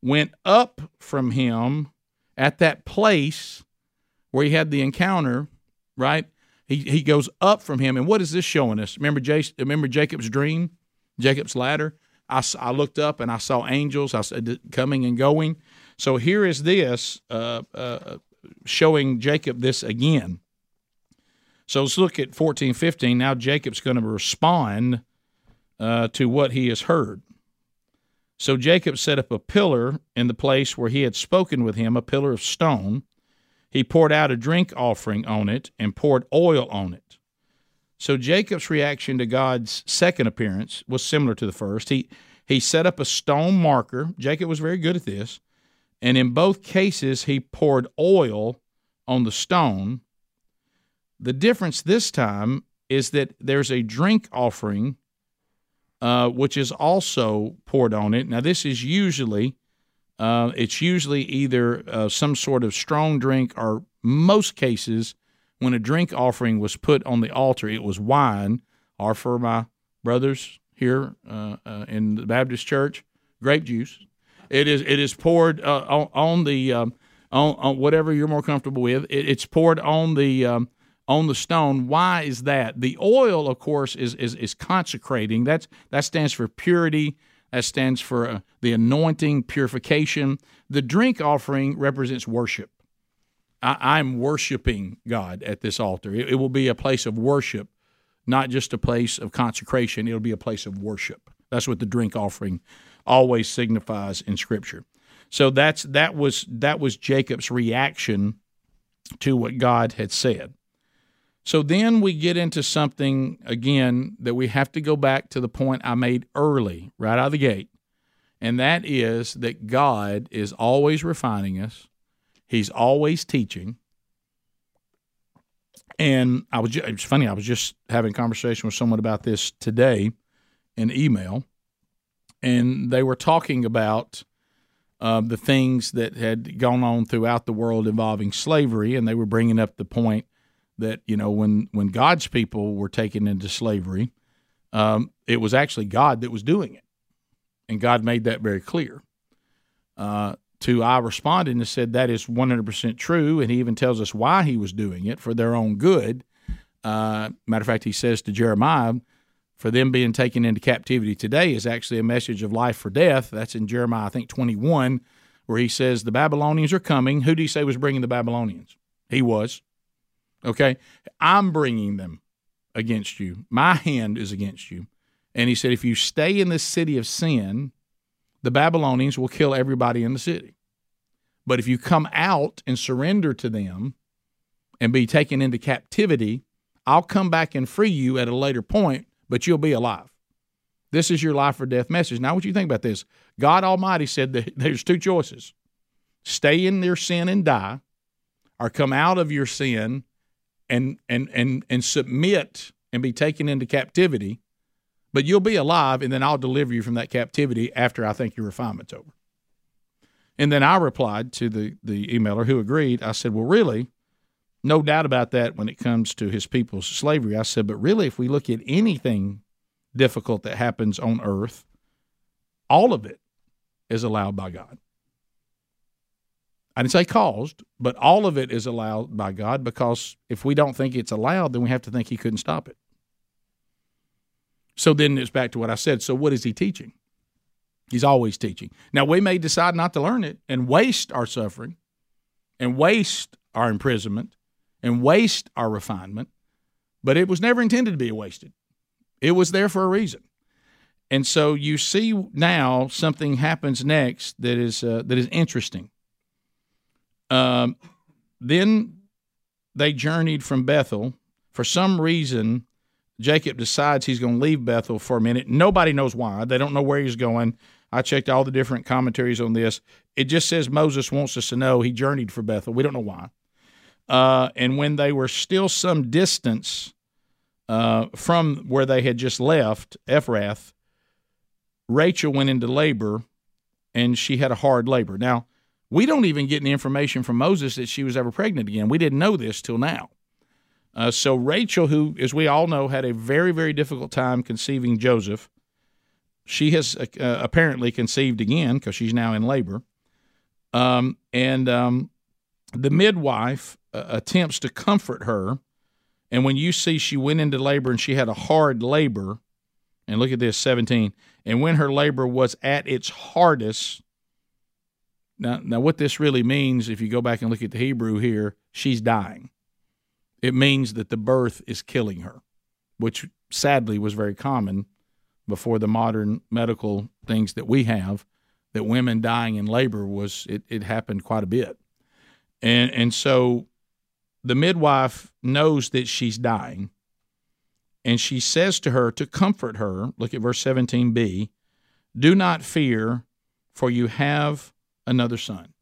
went up from him at that place where he had the encounter, right? He, he goes up from him. And what is this showing us? Remember, Jace, remember Jacob's dream, Jacob's ladder? I, I looked up and I saw angels I said, coming and going. So here is this uh, uh, showing Jacob this again. So let's look at 14, 15. Now Jacob's going to respond uh, to what he has heard. So Jacob set up a pillar in the place where he had spoken with him, a pillar of stone. He poured out a drink offering on it and poured oil on it. So Jacob's reaction to God's second appearance was similar to the first. He he set up a stone marker. Jacob was very good at this. And in both cases he poured oil on the stone. The difference this time is that there's a drink offering uh, which is also poured on it. Now this is usually uh, it's usually either uh, some sort of strong drink, or most cases, when a drink offering was put on the altar, it was wine. Or for my brothers here uh, uh, in the Baptist church, grape juice. It is it is poured uh, on, on, the um, on, on, whatever you're more comfortable with. It, it's poured on the um, on the stone. Why is that? The oil, of course, is is, is consecrating. That's that stands for purity that stands for uh, the anointing, purification. The drink offering represents worship. I, am worshiping God at this altar. It, it will be a place of worship, not just a place of consecration. It'll be a place of worship. That's what the drink offering always signifies in Scripture. So that's that was that was Jacob's reaction to what God had said. So then we get into something again that we have to go back to the point I made early, right out of the gate. And that is that God is always refining us. He's always teaching. And I was it's funny, I was just having conversation with someone about this today in email. And they were talking about uh, the things that had gone on throughout the world involving slavery, and they were bringing up the point that you know when when God's people were taken into slavery, um, it was actually God that was doing it, and God made that very clear. Uh, to I responded and said that is 100% true, and he even tells us why he was doing it for their own good. Uh, matter of fact, he says to Jeremiah, for them being taken into captivity today is actually a message of life for death. That's in Jeremiah, I think, 21, where he says the Babylonians are coming. Who do you say was bringing the Babylonians? He was. Okay? I'm bringing them against you. My hand is against you. And he said, if you stay in this city of sin, the Babylonians will kill everybody in the city. But if you come out and surrender to them and be taken into captivity, I'll come back and free you at a later point, but you'll be alive. This is your life or death message. Now, what you think about this? God Almighty said that there's two choices stay in their sin and die, or come out of your sin and and and and submit and be taken into captivity, but you'll be alive, and then I'll deliver you from that captivity after I think your refinement's over. And then I replied to the the emailer who agreed. I said, "Well, really, no doubt about that when it comes to his people's slavery." I said, "But really, if we look at anything difficult that happens on earth, all of it is allowed by God." I didn't say caused, but all of it is allowed by God because if we don't think it's allowed, then we have to think He couldn't stop it. So then it's back to what I said. So what is He teaching? He's always teaching. Now we may decide not to learn it and waste our suffering and waste our imprisonment and waste our refinement, but it was never intended to be wasted. It was there for a reason. And so you see now something happens next that is uh, that is interesting. Um, then they journeyed from Bethel. For some reason, Jacob decides he's going to leave Bethel for a minute. Nobody knows why. They don't know where he's going. I checked all the different commentaries on this. It just says Moses wants us to know he journeyed for Bethel. We don't know why. Uh, and when they were still some distance uh, from where they had just left, Ephrath, Rachel went into labor and she had a hard labor. Now, we don't even get any information from Moses that she was ever pregnant again. We didn't know this till now. Uh, so Rachel, who, as we all know, had a very, very difficult time conceiving Joseph, she has uh, apparently conceived again because she's now in labor. Um, and um, the midwife uh, attempts to comfort her. And when you see she went into labor and she had a hard labor, and look at this 17, and when her labor was at its hardest, now, now what this really means, if you go back and look at the Hebrew here, she's dying. It means that the birth is killing her, which sadly was very common before the modern medical things that we have. That women dying in labor was it, it happened quite a bit, and and so the midwife knows that she's dying, and she says to her to comfort her. Look at verse seventeen b. Do not fear, for you have another son.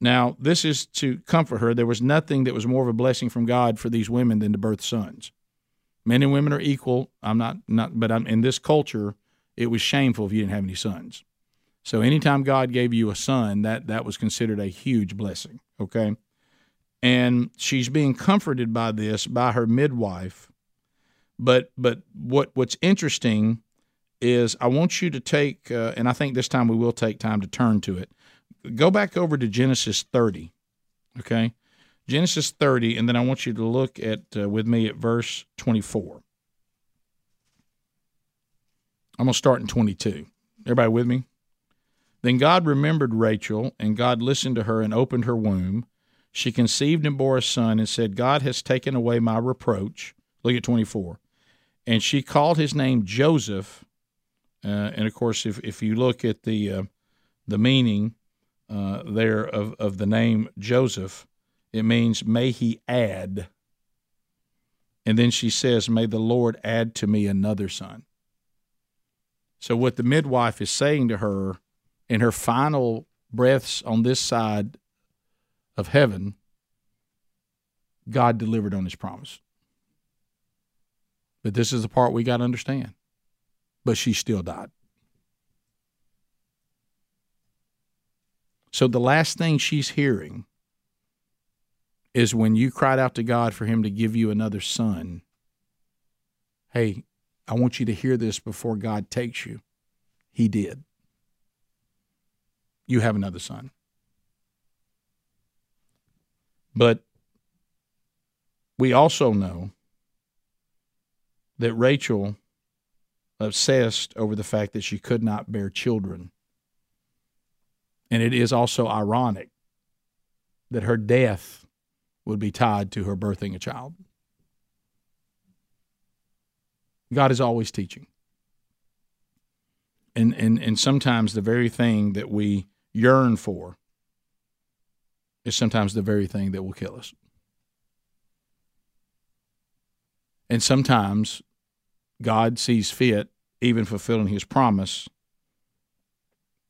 Now, this is to comfort her. There was nothing that was more of a blessing from God for these women than to birth sons. Men and women are equal. I'm not not, but I'm in this culture. It was shameful if you didn't have any sons. So anytime God gave you a son, that that was considered a huge blessing. Okay, and she's being comforted by this by her midwife. But but what what's interesting is I want you to take, uh, and I think this time we will take time to turn to it go back over to Genesis 30. Okay? Genesis 30, and then I want you to look at uh, with me at verse 24. I'm going to start in 22. Everybody with me? Then God remembered Rachel, and God listened to her and opened her womb. She conceived and bore a son and said, God has taken away my reproach. Look at 24. And she called his name Joseph. Uh, and of course, if, if you look at the, uh, the meaning, uh, there of, of the name Joseph. It means, may he add. And then she says, may the Lord add to me another son. So, what the midwife is saying to her in her final breaths on this side of heaven, God delivered on his promise. But this is the part we got to understand. But she still died. So the last thing she's hearing is when you cried out to God for him to give you another son. Hey, I want you to hear this before God takes you. He did. You have another son. But we also know that Rachel obsessed over the fact that she could not bear children. And it is also ironic that her death would be tied to her birthing a child. God is always teaching. And, and, and sometimes the very thing that we yearn for is sometimes the very thing that will kill us. And sometimes God sees fit, even fulfilling his promise,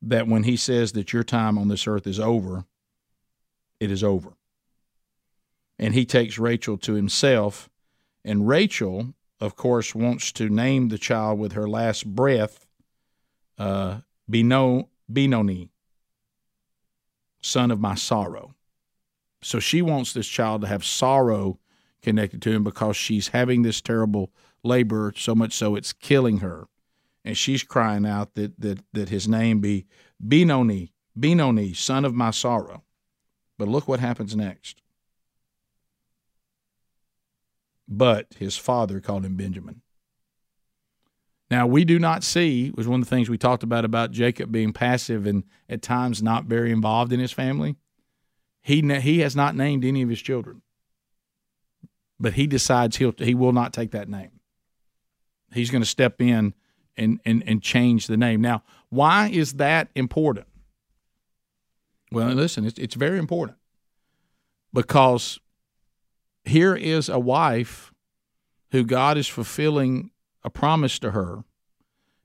that when he says that your time on this earth is over, it is over. And he takes Rachel to himself. And Rachel, of course, wants to name the child with her last breath uh, Beno, Benoni, son of my sorrow. So she wants this child to have sorrow connected to him because she's having this terrible labor, so much so it's killing her and she's crying out that that that his name be Benoni, Benoni, son of my sorrow. But look what happens next. But his father called him Benjamin. Now we do not see was one of the things we talked about about Jacob being passive and at times not very involved in his family. He he has not named any of his children, but he decides he'll he will not take that name. he's going to step in and, and and change the name. Now, why is that important? Well, listen, it's it's very important because here is a wife who God is fulfilling a promise to her,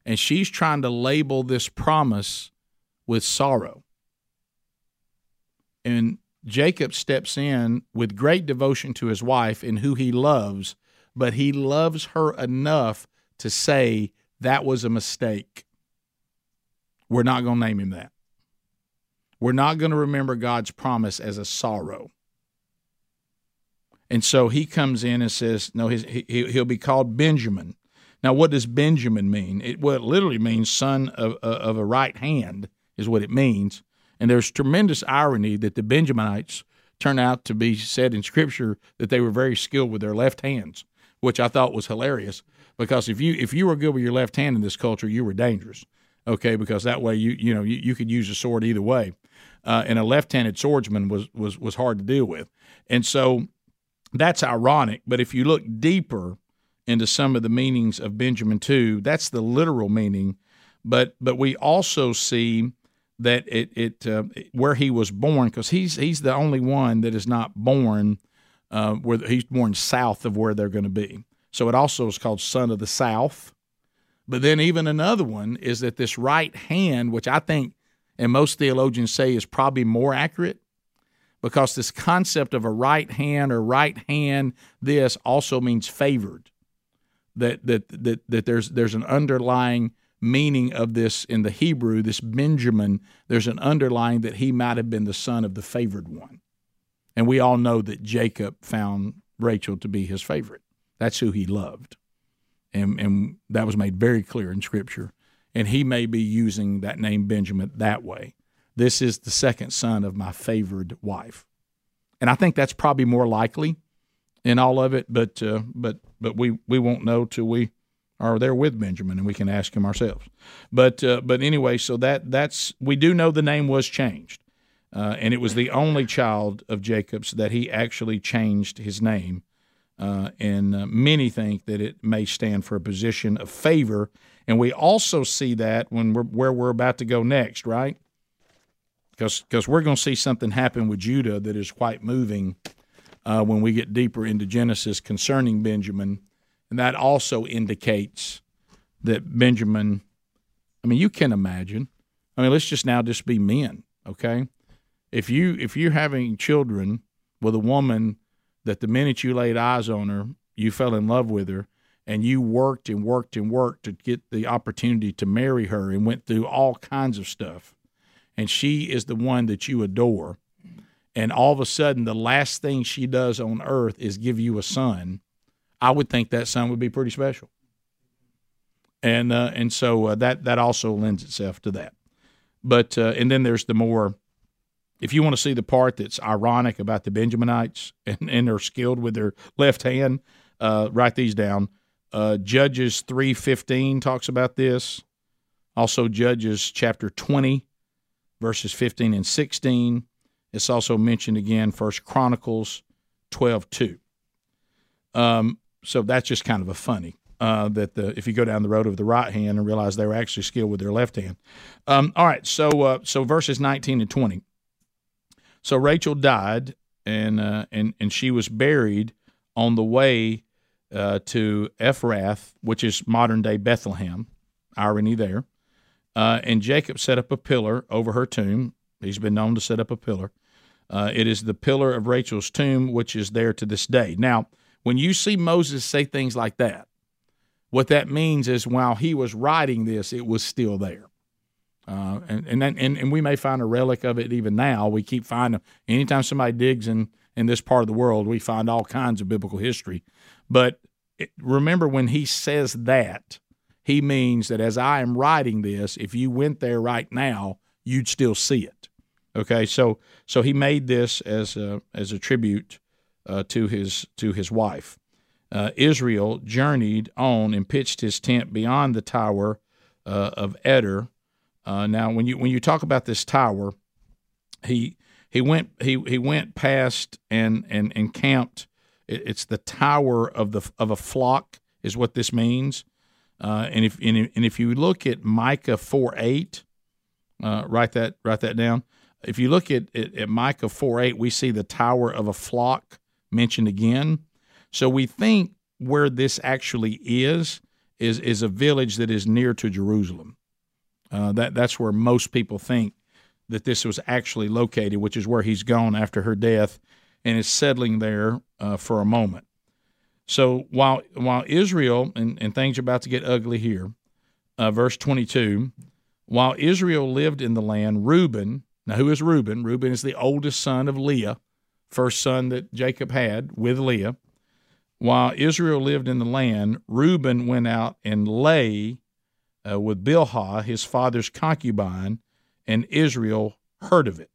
and she's trying to label this promise with sorrow. And Jacob steps in with great devotion to his wife and who he loves, but he loves her enough to say that was a mistake. We're not going to name him that. We're not going to remember God's promise as a sorrow. And so he comes in and says, no, his, he, he'll be called Benjamin. Now, what does Benjamin mean? It, well, it literally means son of, uh, of a right hand, is what it means. And there's tremendous irony that the Benjaminites turn out to be said in Scripture that they were very skilled with their left hands, which I thought was hilarious. Because if you if you were good with your left hand in this culture, you were dangerous. Okay, because that way you you know you, you could use a sword either way, uh, and a left-handed swordsman was was was hard to deal with, and so that's ironic. But if you look deeper into some of the meanings of Benjamin too, that's the literal meaning. But but we also see that it it uh, where he was born because he's he's the only one that is not born uh, where he's born south of where they're going to be. So it also is called son of the south. But then even another one is that this right hand, which I think and most theologians say is probably more accurate, because this concept of a right hand or right hand this also means favored. That that that that there's there's an underlying meaning of this in the Hebrew, this Benjamin, there's an underlying that he might have been the son of the favored one. And we all know that Jacob found Rachel to be his favorite. That's who he loved. And, and that was made very clear in Scripture. And he may be using that name Benjamin that way. This is the second son of my favored wife. And I think that's probably more likely in all of it, but uh, but but we, we won't know till we are there with Benjamin, and we can ask him ourselves. But uh, but anyway, so that that's we do know the name was changed, uh, and it was the only child of Jacob's that he actually changed his name. Uh, and uh, many think that it may stand for a position of favor, and we also see that when we're where we're about to go next, right? Because we're going to see something happen with Judah that is quite moving uh, when we get deeper into Genesis concerning Benjamin and that also indicates that Benjamin, I mean, you can imagine. I mean, let's just now just be men, okay? If you if you're having children with a woman that the minute you laid eyes on her, you fell in love with her, and you worked and worked and worked to get the opportunity to marry her and went through all kinds of stuff, and she is the one that you adore, and all of a sudden the last thing she does on earth is give you a son I would think that son would be pretty special. And uh, and so uh, that that also lends itself to that. But uh, and then there's the more if you want to see the part that's ironic about the Benjaminites and, and they're skilled with their left hand, uh, write these down. Uh, Judges three fifteen talks about this. Also, Judges chapter twenty, verses fifteen and sixteen. It's also mentioned again, First Chronicles twelve two. Um, so that's just kind of a funny. Uh, that the if you go down the road of the right hand and realize they were actually skilled with their left hand. Um, all right, so uh, so verses nineteen and twenty. So Rachel died, and uh, and and she was buried on the way uh, to Ephrath, which is modern day Bethlehem. Irony there. Uh, and Jacob set up a pillar over her tomb. He's been known to set up a pillar. Uh, it is the pillar of Rachel's tomb, which is there to this day. Now when you see Moses say things like that, what that means is while he was writing this, it was still there. Uh, and, and, and and we may find a relic of it even now. We keep finding anytime somebody digs in in this part of the world, we find all kinds of biblical history. But it, remember, when he says that, he means that as I am writing this, if you went there right now, you'd still see it. Okay, so so he made this as a, as a tribute uh, to his to his wife. Uh, Israel journeyed on and pitched his tent beyond the tower uh, of Eder. Uh, now, when you when you talk about this tower, he he went he he went past and and and encamped. It's the tower of the of a flock is what this means. Uh, and if and, and if you look at Micah four eight, uh, write that write that down. If you look at, at, at Micah four eight, we see the tower of a flock mentioned again. So we think where this actually is is is a village that is near to Jerusalem. Uh, that that's where most people think that this was actually located, which is where he's gone after her death, and is settling there uh, for a moment. So while while Israel and, and things are about to get ugly here, uh, verse twenty two, while Israel lived in the land, Reuben. Now, who is Reuben? Reuben is the oldest son of Leah, first son that Jacob had with Leah. While Israel lived in the land, Reuben went out and lay uh, with Bilhah, his father's concubine, and Israel heard of it.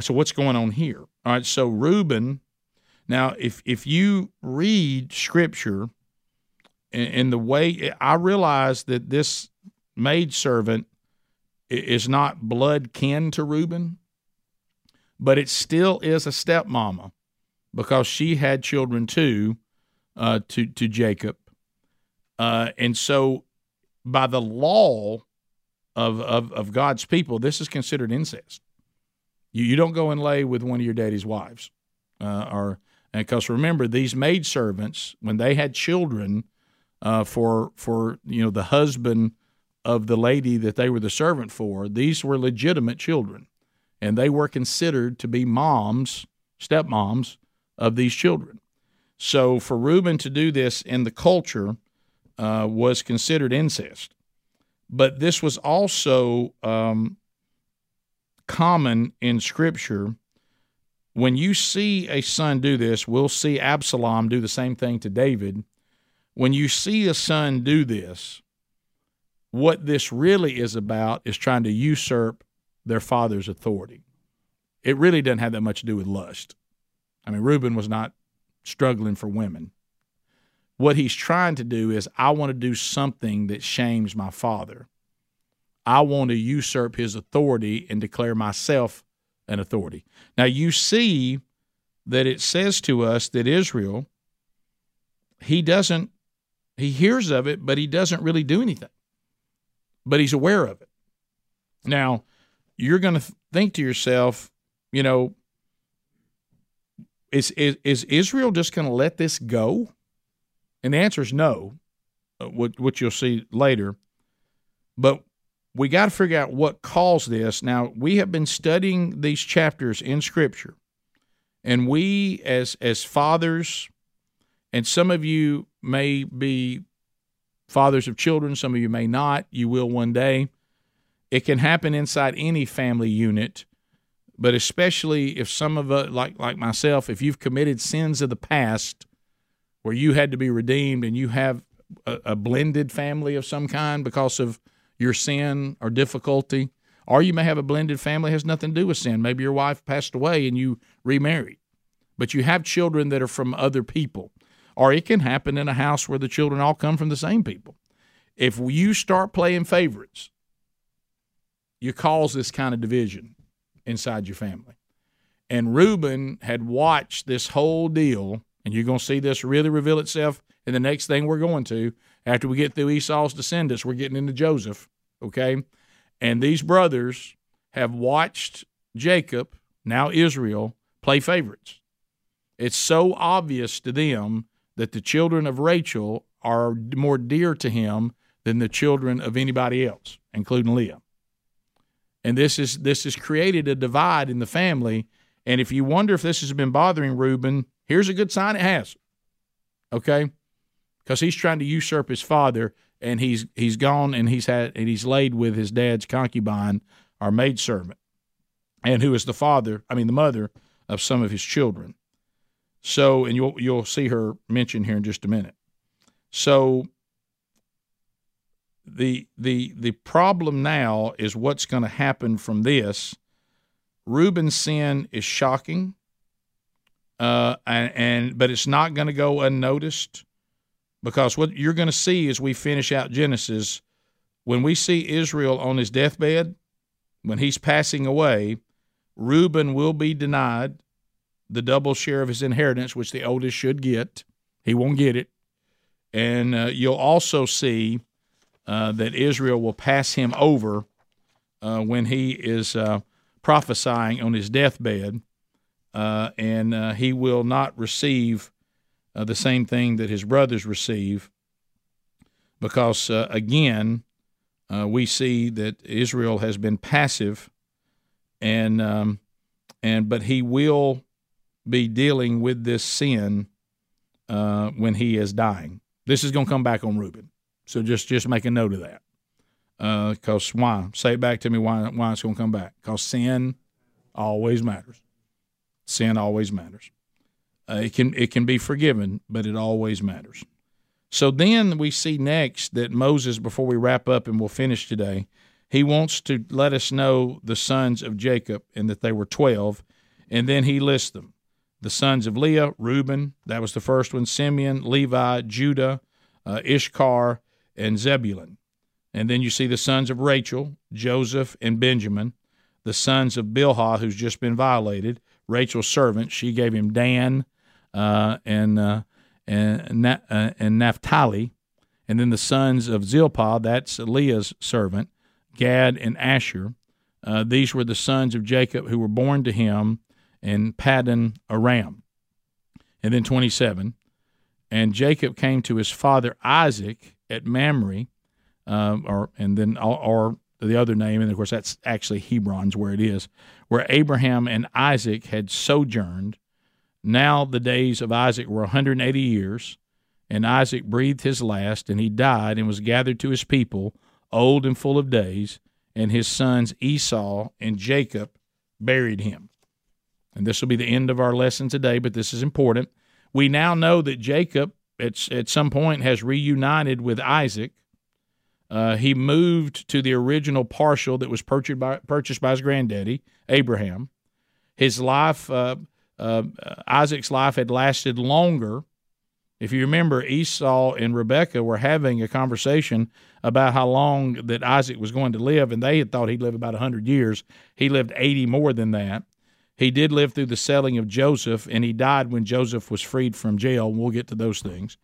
So what's going on here? All right, so Reuben. Now, if if you read Scripture in, the way I realize that this maid servant is not blood kin to Reuben, but it still is a stepmama because she had children too uh, to to Jacob, uh, and so by the law of, of, of God's people, this is considered incest. You, you don't go and lay with one of your daddy's wives. Uh, or because remember, these maid servants, when they had children uh, for for you know the husband of the lady that they were the servant for, these were legitimate children, and they were considered to be moms, stepmoms of these children. So for Reuben to do this in the culture uh, was considered incest. But this was also um, common in Scripture. When you see a son do this, we'll see Absalom do the same thing to David. When you see a son do this, what this really is about is trying to usurp their father's authority. It really doesn't have that much to do with lust. I mean, Reuben was not struggling for women. What he's trying to do is, I want to do something that shames my father. I want to usurp his authority and declare myself an authority. Now, you see that it says to us that Israel, he doesn't, he hears of it, but he doesn't really do anything. But he's aware of it. Now, you're going to think to yourself, you know, is, is, is Israel just going to let this go? And the answer is no, uh, which you'll see later. But we got to figure out what caused this. Now, we have been studying these chapters in Scripture, and we, as as fathers, and some of you may be fathers of children, some of you may not. You will one day. It can happen inside any family unit, but especially if some of us, like like myself, if you've committed sins of the past where you had to be redeemed and you have a, a blended family of some kind because of your sin or difficulty, or you may have a blended family has nothing to do with sin. Maybe your wife passed away and you remarried, but you have children that are from other people, or it can happen in a house where the children all come from the same people. If you start playing favorites, you cause this kind of division inside your family. And Reuben had watched this whole deal and you're going to see this really reveal itself in the next thing we're going to. After we get through Esau's descendants, we're getting into Joseph, okay? And these brothers have watched Jacob, now Israel, play favorites. It's so obvious to them that the children of Rachel are more dear to him than the children of anybody else, including Leah. And this is this has created a divide in the family. And if you wonder if this has been bothering Reuben, Here's a good sign it has. Okay? Because he's trying to usurp his father and he's he's gone and he's had and he's laid with his dad's concubine, our maidservant, and who is the father, I mean the mother of some of his children. So, and you'll you'll see her mentioned here in just a minute. So the the the problem now is what's going to happen from this. Reuben's sin is shocking uh, and, and but it's not going to go unnoticed because what you're going to see as we finish out Genesis, when we see Israel on his deathbed, when he's passing away, Reuben will be denied the double share of his inheritance, which the oldest should get. He won't get it. and uh, you'll also see uh, that Israel will pass him over uh, when he is uh, prophesying on his deathbed, uh, and uh, he will not receive the same thing that his brothers receive, because again, we see that Israel has been passive, and um, and but he will be dealing with this sin when he is dying. This is going to come back on Reuben. So just just make a note of that. Because uh, why? Say it back to me why why it's going to come back. Because sin always matters. Sin always matters. Uh, it can it can be forgiven, but it always matters. So then we see next that Moses, before we wrap up and we'll finish today, he wants to let us know the sons of Jacob and that they were twelve, and then he lists them the sons of Leah, Reuben, that was the first one, Simeon, Levi, Judah, uh, Issachar, and Zebulun. And then you see the sons of Rachel, Joseph, and Benjamin, the sons of Bilhah, who's just been violated, Rachel's servant. She gave him Dan uh, and, uh, and, uh, and Naphtali. And then the sons of Zilpah, that's Leah's servant, Gad and Asher. Uh, these were the sons of Jacob who were born to him and Paddan Aram. And then 27. And Jacob came to his father Isaac at Mamre, uh, or and then or, or the other name, and of course that's actually Hebron's where it is, where Abraham and Isaac had sojourned. Now the days of Isaac were 180 years, and Isaac breathed his last, and he died and was gathered to his people, old and full of days, and his sons Esau and Jacob buried him. And this will be the end of our lesson today, but this is important. We now know that Jacob, at, at some point, has reunited with Isaac. Uh, he moved to the original parcel that was purchased by, purchased by his granddaddy, Abraham. His life, uh, uh, Isaac's life, had lasted longer. If you remember, Esau and Rebekah were having a conversation about how long that Isaac was going to live, and they had thought he'd live about 100 years. He lived 80 more than that. He did live through the selling of Joseph, and he died when Joseph was freed from jail. We'll get to those things.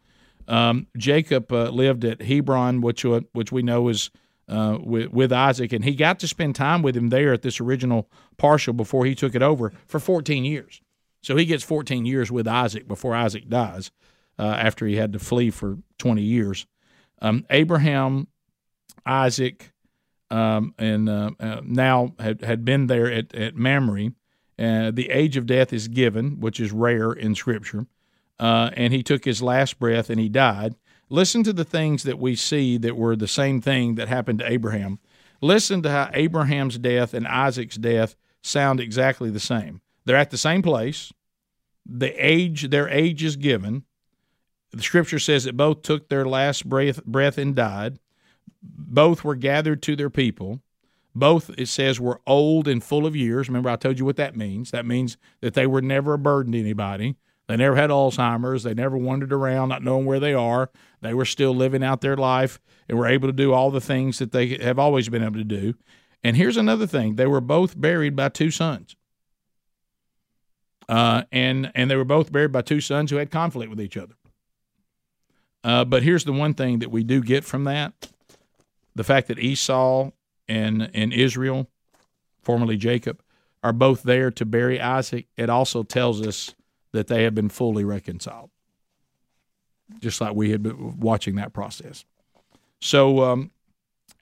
Um, Jacob uh, lived at Hebron, which uh, which we know is uh, with, with Isaac, and he got to spend time with him there at this original partial before he took it over for 14 years. So he gets 14 years with Isaac before Isaac dies, uh, after he had to flee for 20 years. Um, Abraham, Isaac, um, and uh, uh, now had, had been there at, at Mamre the age of death is given, which is rare in Scripture. Uh, and he took his last breath and he died. Listen to the things that we see that were the same thing that happened to Abraham. Listen to how Abraham's death and Isaac's death sound exactly the same. They're at the same place. The age, their age is given. The scripture says that both took their last breath, breath and died. Both were gathered to their people. Both, it says, were old and full of years. Remember, I told you what that means. That means that they were never a burden to anybody. They never had Alzheimer's. They never wandered around not knowing where they are. They were still living out their life and were able to do all the things that they have always been able to do. And here's another thing they were both buried by two sons. Uh, and and they were both buried by two sons who had conflict with each other. Uh, but here's the one thing that we do get from that: the fact that Esau and, and Israel, formerly Jacob, are both there to bury Isaac, it also tells us that they have been fully reconciled, just like we had been watching that process. So, um,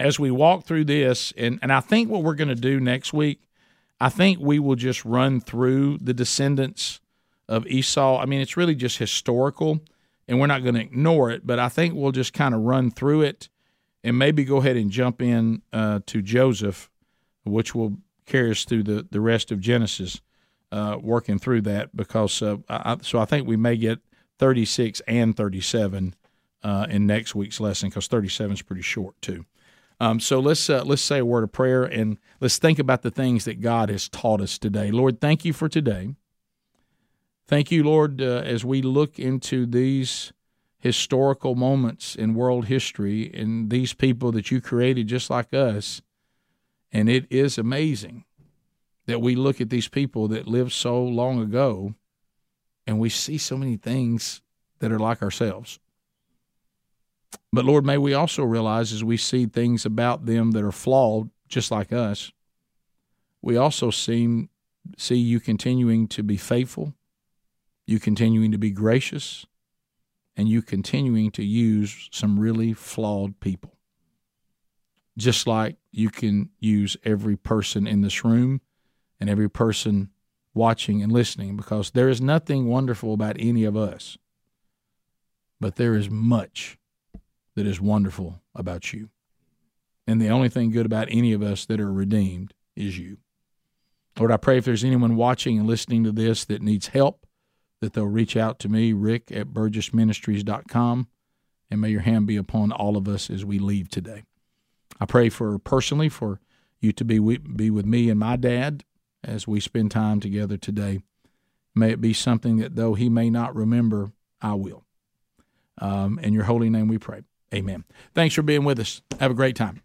as we walk through this, and, and I think what we're going to do next week, I think we will just run through the descendants of Esau. I mean, it's really just historical, and we're not going to ignore it, but I think we'll just kind of run through it and maybe go ahead and jump in uh, to Joseph, which will carry us through the, the rest of Genesis, uh, working through that because uh, I, so I think we may get 36 and 37 uh, in next week's lesson because 37 is pretty short too. Um, so let's uh, let's say a word of prayer and let's think about the things that God has taught us today. Lord, thank you for today. Thank you, Lord, uh, as we look into these historical moments in world history and these people that you created just like us. And it is amazing that we look at these people that lived so long ago and we see so many things that are like ourselves. But Lord, may we also realize as we see things about them that are flawed, just like us, we also seem see you continuing to be faithful, you continuing to be gracious, and you continuing to use some really flawed people. Just like you can use every person in this room and every person watching and listening, because there is nothing wonderful about any of us, but there is much that is wonderful about you. And the only thing good about any of us that are redeemed is you. Lord, I pray if there's anyone watching and listening to this that needs help, that they'll reach out to me, Rick at burgessministries.com, and may your hand be upon all of us as we leave today. I pray for personally for you to be be with me and my dad as we spend time together today. May it be something that though he may not remember, I will. Um, in your holy name we pray. Amen. Thanks for being with us. Have a great time.